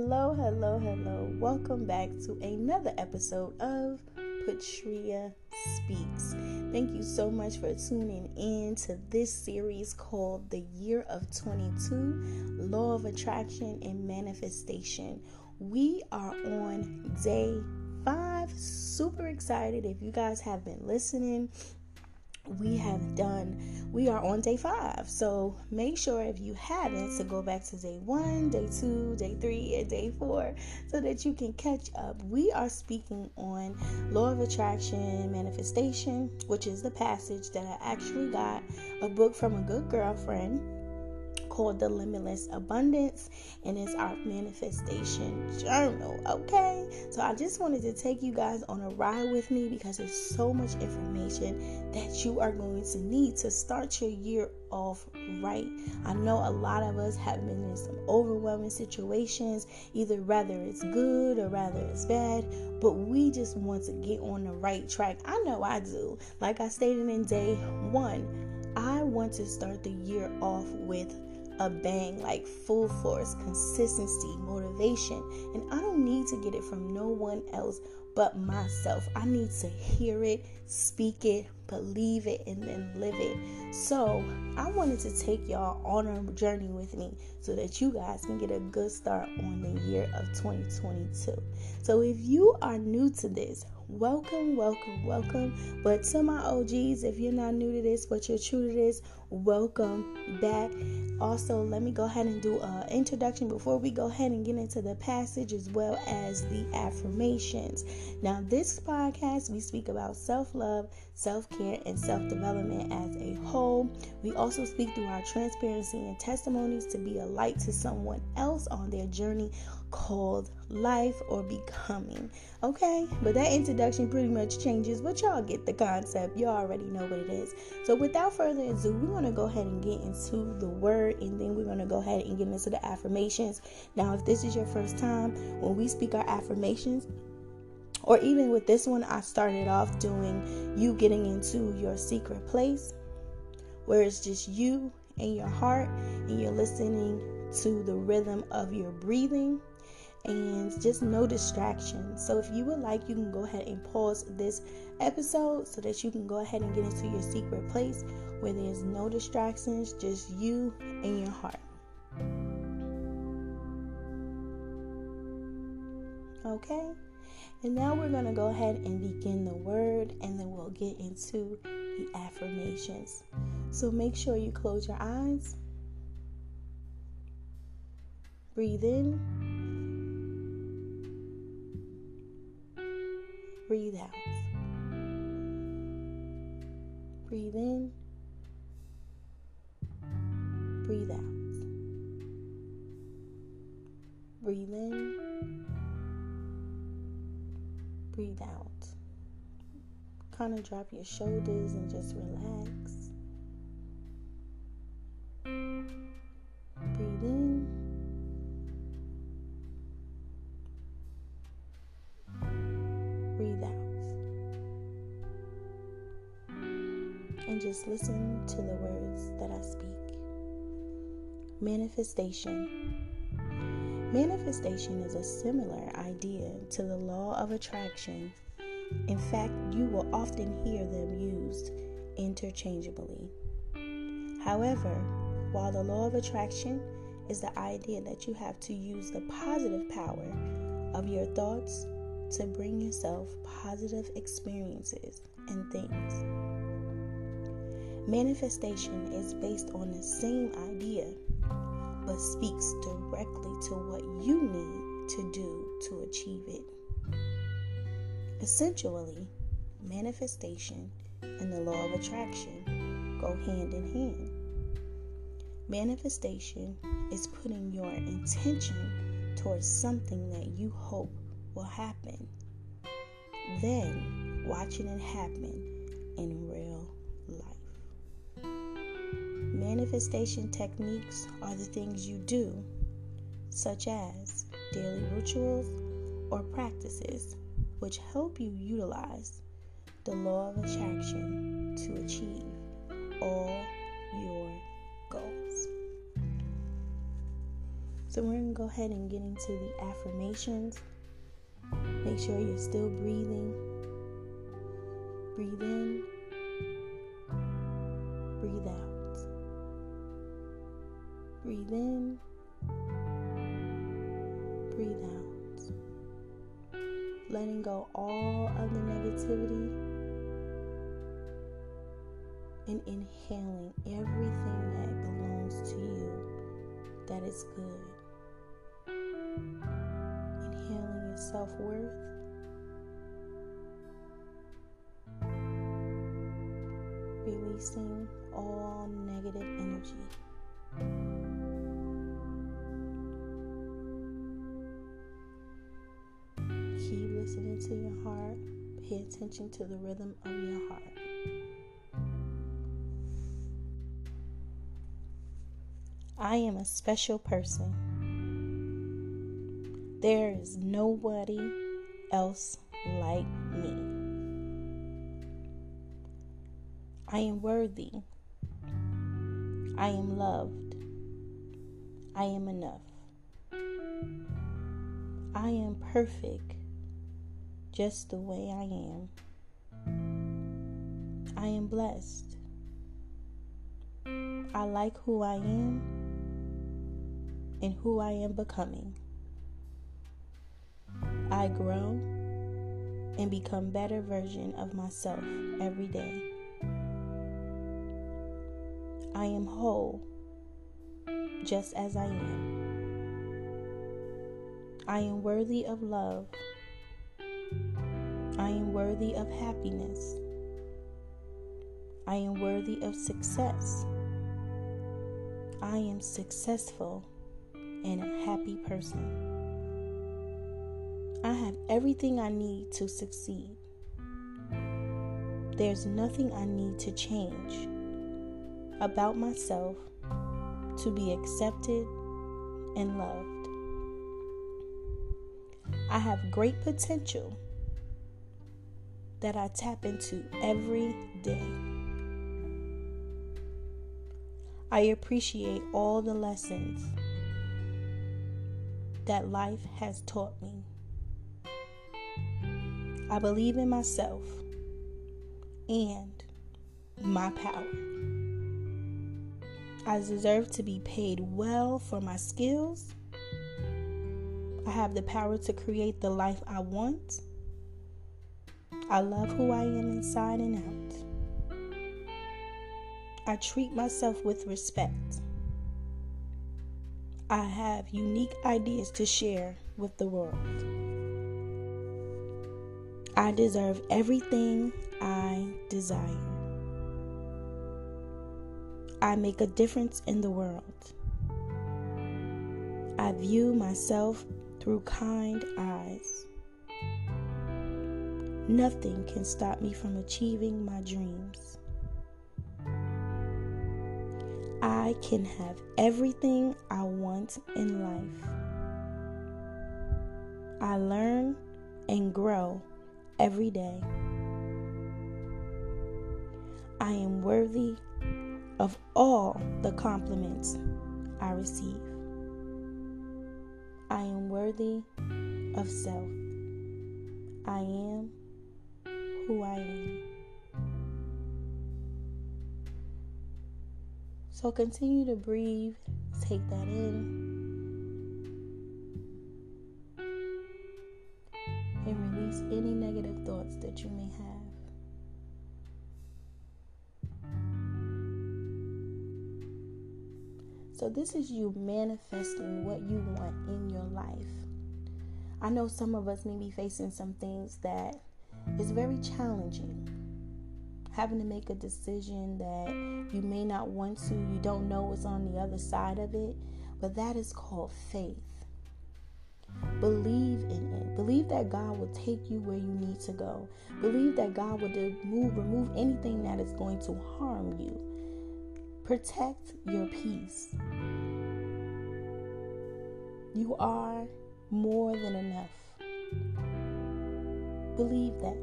Hello, hello, hello. Welcome back to another episode of Patria Speaks. Thank you so much for tuning in to this series called The Year of 22 Law of Attraction and Manifestation. We are on day five. Super excited. If you guys have been listening, we have done we are on day five. So make sure if you haven't to go back to day one day two day three and day four so that you can catch up. We are speaking on law of attraction manifestation which is the passage that i actually got a book from a good girlfriend called The Limitless Abundance, and it's our manifestation journal. Okay, so I just wanted to take you guys on a ride with me because there's so much information that you are going to need to start your year off right. I know a lot of us have been in some overwhelming situations, either rather it's good or rather it's bad, but we just want to get on the right track. I know I do. Like I stated in day one, I want to start the year off with a bang, like full force, consistency, motivation. And I don't need to get it from no one else but myself. I need to hear it, speak it, believe it, and then live it. So I wanted to take y'all on a journey with me so that you guys can get a good start on the year of 2022. So if you are new to this, welcome, welcome, welcome. But to my OGs, if you're not new to this, but you're true to this, welcome back. Also, let me go ahead and do an introduction before we go ahead and get into the passage as well as the affirmations. Now, this podcast, we speak about self love, self care, and self development as a whole. We also speak through our transparency and testimonies to be a light to someone else on their journey called life or becoming. Okay, but that introduction pretty much changes, but y'all get the concept. Y'all already know what it is. So, without further ado, we're to go ahead and get into the word and then we're going to go ahead and get into the affirmations. Now, if this is your first time when we speak our affirmations, or even with this one, I started off doing you getting into your secret place where it's just you and your heart and you're listening to the rhythm of your breathing and just no distractions. So, if you would like, you can go ahead and pause this episode so that you can go ahead and get into your secret place where there's no distractions, just you and your heart. Okay? And now we're going to go ahead and begin the word and then we'll get into the affirmations. So make sure you close your eyes. Breathe in. Breathe out. Breathe in. Breathe out. Breathe in. Breathe out. Kind of drop your shoulders and just relax. And just listen to the words that I speak. Manifestation. Manifestation is a similar idea to the law of attraction. In fact, you will often hear them used interchangeably. However, while the law of attraction is the idea that you have to use the positive power of your thoughts to bring yourself positive experiences and things. Manifestation is based on the same idea but speaks directly to what you need to do to achieve it. Essentially, manifestation and the law of attraction go hand in hand. Manifestation is putting your intention towards something that you hope will happen, then watching it happen in real Manifestation techniques are the things you do, such as daily rituals or practices, which help you utilize the law of attraction to achieve all your goals. So we're going to go ahead and get into the affirmations. Make sure you're still breathing. Breathe in. Negativity and inhaling everything that belongs to you that is good. Inhaling your self worth. Releasing all negative energy. Keep listening to your heart. Pay attention to the rhythm of your heart. I am a special person. There is nobody else like me. I am worthy. I am loved. I am enough. I am perfect just the way I am. I am blessed. I like who I am and who I am becoming. I grow and become better version of myself every day. I am whole just as I am. I am worthy of love. I am worthy of happiness. I am worthy of success. I am successful and a happy person. I have everything I need to succeed. There's nothing I need to change about myself to be accepted and loved. I have great potential that I tap into every day. I appreciate all the lessons that life has taught me. I believe in myself and my power. I deserve to be paid well for my skills. I have the power to create the life I want. I love who I am inside and out. I treat myself with respect. I have unique ideas to share with the world. I deserve everything I desire. I make a difference in the world. I view myself through kind eyes. Nothing can stop me from achieving my dreams. I can have everything I want in life. I learn and grow every day. I am worthy of all the compliments I receive. I am worthy of self. I am who I am. So continue to breathe, take that in, and release any negative thoughts that you may have. So, this is you manifesting what you want in your life. I know some of us may be facing some things that is very challenging having to make a decision that you may not want to, you don't know what's on the other side of it, but that is called faith. Believe in it. Believe that God will take you where you need to go. Believe that God will remove remove anything that is going to harm you. Protect your peace. You are more than enough. Believe that.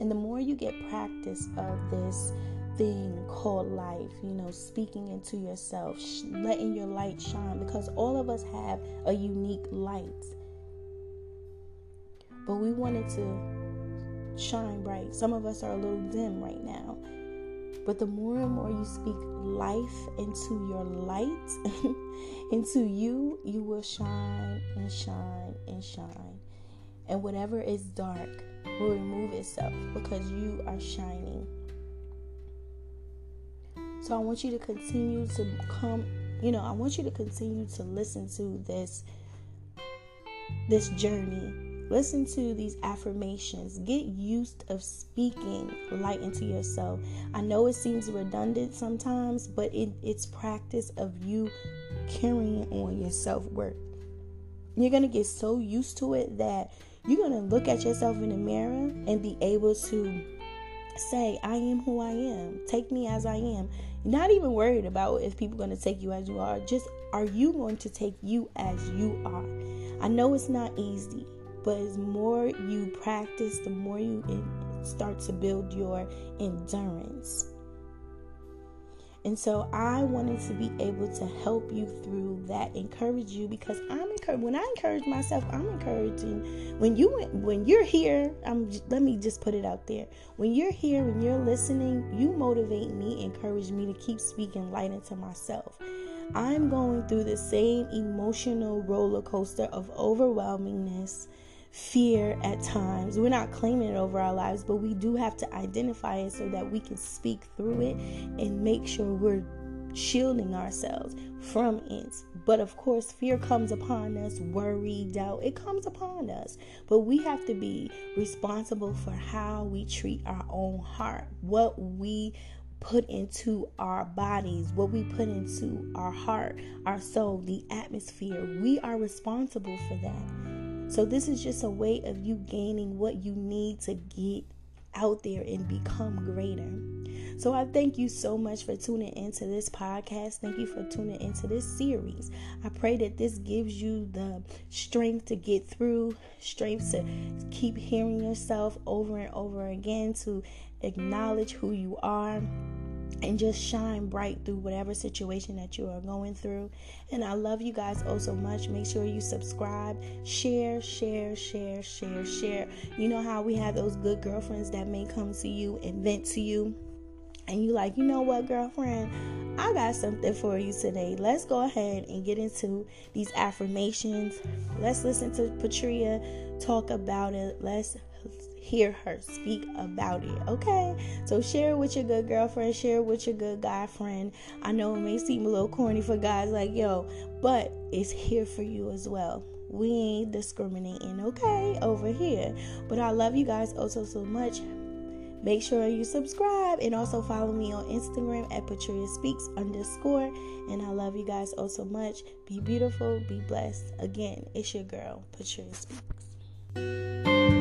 And the more you get practice of this thing called life, you know, speaking into yourself, letting your light shine because all of us have a unique light. But we wanted to shine bright. Some of us are a little dim right now. But the more and more you speak life into your light, into you, you will shine and shine and shine. And whatever is dark will remove itself because you are shining. So I want you to continue to come, you know, I want you to continue to listen to this this journey. Listen to these affirmations. Get used of speaking light into yourself. I know it seems redundant sometimes, but it, it's practice of you carrying on your self-worth. You're gonna get so used to it that you're gonna look at yourself in the mirror and be able to say, I am who I am. Take me as I am. Not even worried about if people are going to take you as you are. Just are you going to take you as you are? I know it's not easy, but as more you practice, the more you start to build your endurance. And so I wanted to be able to help you through that, encourage you because I'm encouraged. When I encourage myself, I'm encouraging. When you when you're here, I'm let me just put it out there. When you're here and you're listening, you motivate me, encourage me to keep speaking light into myself. I'm going through the same emotional roller coaster of overwhelmingness fear at times. We're not claiming it over our lives, but we do have to identify it so that we can speak through it and make sure we're shielding ourselves from it. But of course, fear comes upon us, worry, doubt, it comes upon us. But we have to be responsible for how we treat our own heart, what we put into our bodies, what we put into our heart, our soul, the atmosphere. We are responsible for that. So, this is just a way of you gaining what you need to get out there and become greater. So, I thank you so much for tuning into this podcast. Thank you for tuning into this series. I pray that this gives you the strength to get through, strength to keep hearing yourself over and over again, to acknowledge who you are and just shine bright through whatever situation that you are going through. And I love you guys oh so much. Make sure you subscribe, share, share, share, share, share. You know how we have those good girlfriends that may come to you and vent to you. And you like, you know what, girlfriend? I got something for you today. Let's go ahead and get into these affirmations. Let's listen to Patria talk about it. Let's hear her speak about it. Okay, so share it with your good girlfriend, share it with your good guy friend. I know it may seem a little corny for guys like yo, but it's here for you as well. We ain't discriminating, okay, over here. But I love you guys oh also so much. Make sure you subscribe and also follow me on Instagram at Patria Speaks underscore. And I love you guys oh so much. Be beautiful, be blessed. Again, it's your girl, Patria Speaks.